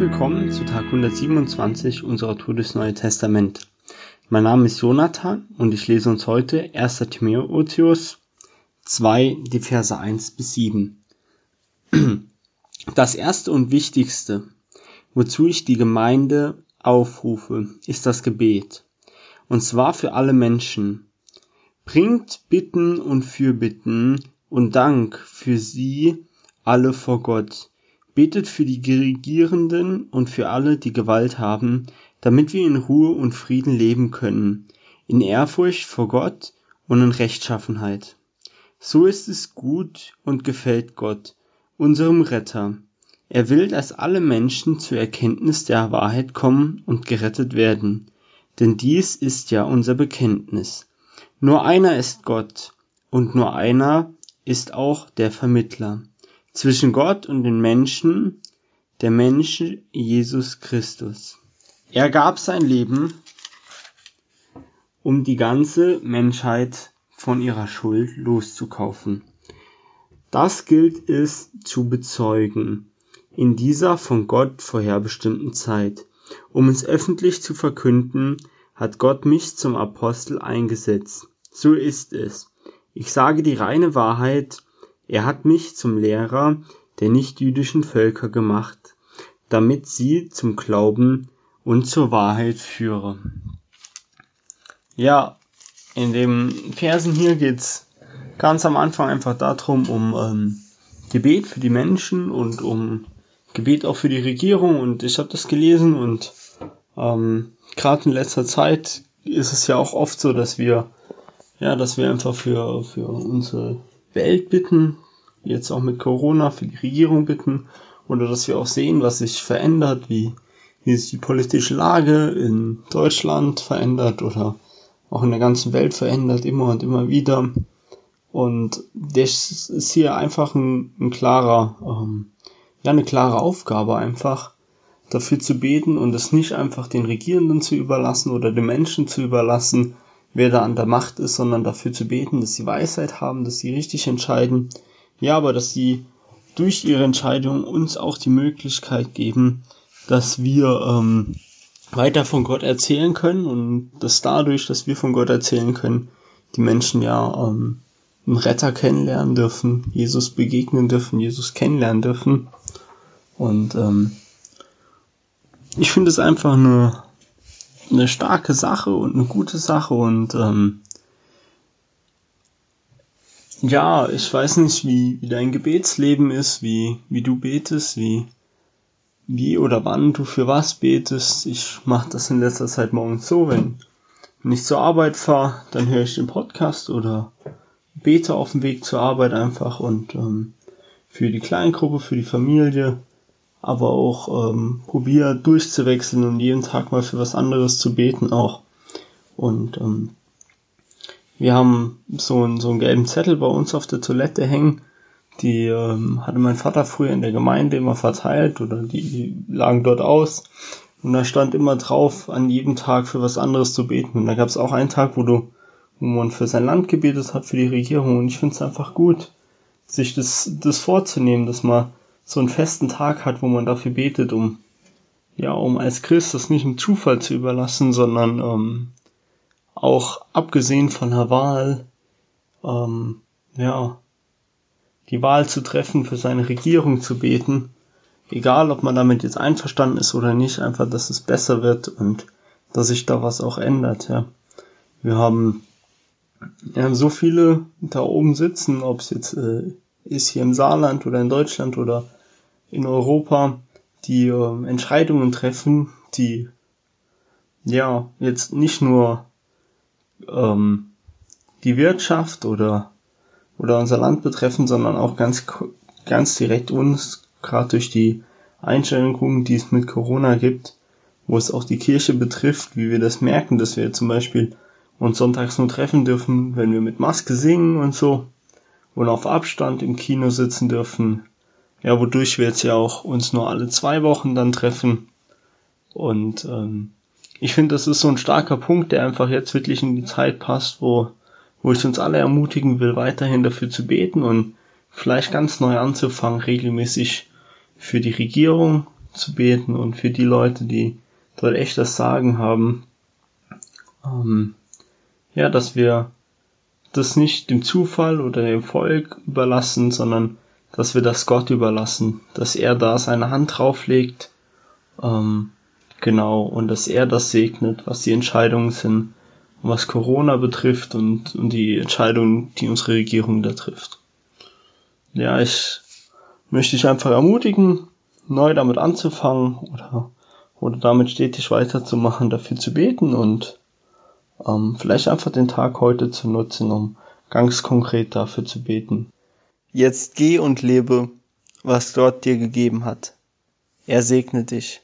willkommen zu Tag 127 unserer Tour durchs Neue Testament. Mein Name ist Jonathan und ich lese uns heute 1. Timotheus 2, die Verse 1 bis 7. Das erste und wichtigste, wozu ich die Gemeinde aufrufe, ist das Gebet. Und zwar für alle Menschen. Bringt Bitten und Fürbitten und Dank für sie alle vor Gott. Betet für die Regierenden und für alle, die Gewalt haben, damit wir in Ruhe und Frieden leben können, in Ehrfurcht vor Gott und in Rechtschaffenheit. So ist es gut und gefällt Gott, unserem Retter. Er will, dass alle Menschen zur Erkenntnis der Wahrheit kommen und gerettet werden. Denn dies ist ja unser Bekenntnis. Nur einer ist Gott, und nur einer ist auch der Vermittler zwischen Gott und den Menschen, der Mensch Jesus Christus. Er gab sein Leben, um die ganze Menschheit von ihrer Schuld loszukaufen. Das gilt es zu bezeugen in dieser von Gott vorherbestimmten Zeit. Um es öffentlich zu verkünden, hat Gott mich zum Apostel eingesetzt. So ist es. Ich sage die reine Wahrheit, er hat mich zum Lehrer der nichtjüdischen Völker gemacht, damit sie zum Glauben und zur Wahrheit führe. Ja, in den Versen hier geht's ganz am Anfang einfach darum, um ähm, Gebet für die Menschen und um Gebet auch für die Regierung. Und ich habe das gelesen und ähm, gerade in letzter Zeit ist es ja auch oft so, dass wir ja, dass wir einfach für, für unsere Welt bitten, jetzt auch mit Corona für die Regierung bitten oder dass wir auch sehen, was sich verändert, wie, wie sich die politische Lage in Deutschland verändert oder auch in der ganzen Welt verändert, immer und immer wieder. Und das ist hier einfach ein, ein klarer, ähm, ja, eine klare Aufgabe einfach, dafür zu beten und es nicht einfach den Regierenden zu überlassen oder den Menschen zu überlassen, wer da an der Macht ist, sondern dafür zu beten, dass sie Weisheit haben, dass sie richtig entscheiden. Ja, aber dass sie durch ihre Entscheidung uns auch die Möglichkeit geben, dass wir ähm, weiter von Gott erzählen können und dass dadurch, dass wir von Gott erzählen können, die Menschen ja ähm, einen Retter kennenlernen dürfen, Jesus begegnen dürfen, Jesus kennenlernen dürfen. Und ähm, ich finde es einfach eine eine starke Sache und eine gute Sache und ähm, ja, ich weiß nicht, wie, wie dein Gebetsleben ist, wie, wie du betest, wie, wie oder wann du für was betest. Ich mache das in letzter Zeit morgens so, wenn, wenn ich zur Arbeit fahre, dann höre ich den Podcast oder bete auf dem Weg zur Arbeit einfach und ähm, für die Kleingruppe, für die Familie aber auch ähm, probier durchzuwechseln und jeden Tag mal für was anderes zu beten auch. Und ähm, wir haben so, einen so einen gelben Zettel bei uns auf der Toilette hängen. Die ähm, hatte mein Vater früher in der Gemeinde immer verteilt oder die, lagen dort aus. Und da stand immer drauf, an jedem Tag für was anderes zu beten. Und da gab es auch einen Tag, wo du, wo man für sein Land gebetet hat, für die Regierung. Und ich finde es einfach gut, sich das, das vorzunehmen, dass man so einen festen Tag hat, wo man dafür betet, um ja, um als Christ das nicht im Zufall zu überlassen, sondern ähm, auch abgesehen von der Wahl, ähm, ja, die Wahl zu treffen, für seine Regierung zu beten, egal ob man damit jetzt einverstanden ist oder nicht, einfach, dass es besser wird und dass sich da was auch ändert, ja. Wir haben, haben so viele da oben sitzen, ob es jetzt äh, ist hier im Saarland oder in Deutschland oder in Europa, die äh, Entscheidungen treffen, die ja jetzt nicht nur ähm, die Wirtschaft oder oder unser Land betreffen, sondern auch ganz ganz direkt uns, gerade durch die Einschränkungen, die es mit Corona gibt, wo es auch die Kirche betrifft, wie wir das merken, dass wir zum Beispiel uns sonntags nur treffen dürfen, wenn wir mit Maske singen und so und auf Abstand im Kino sitzen dürfen, ja, wodurch wir jetzt ja auch uns nur alle zwei Wochen dann treffen. Und ähm, ich finde, das ist so ein starker Punkt, der einfach jetzt wirklich in die Zeit passt, wo, wo ich uns alle ermutigen will, weiterhin dafür zu beten und vielleicht ganz neu anzufangen, regelmäßig für die Regierung zu beten und für die Leute, die dort echt das Sagen haben, ähm, ja, dass wir das nicht dem Zufall oder dem Volk überlassen, sondern dass wir das Gott überlassen, dass er da seine Hand drauflegt, ähm, genau, und dass er das segnet, was die Entscheidungen sind, was Corona betrifft und, und die Entscheidungen, die unsere Regierung da trifft. Ja, ich möchte dich einfach ermutigen, neu damit anzufangen oder, oder damit stetig weiterzumachen, dafür zu beten und ähm, vielleicht einfach den Tag heute zu nutzen, um ganz konkret dafür zu beten. Jetzt geh und lebe, was Gott dir gegeben hat. Er segne dich.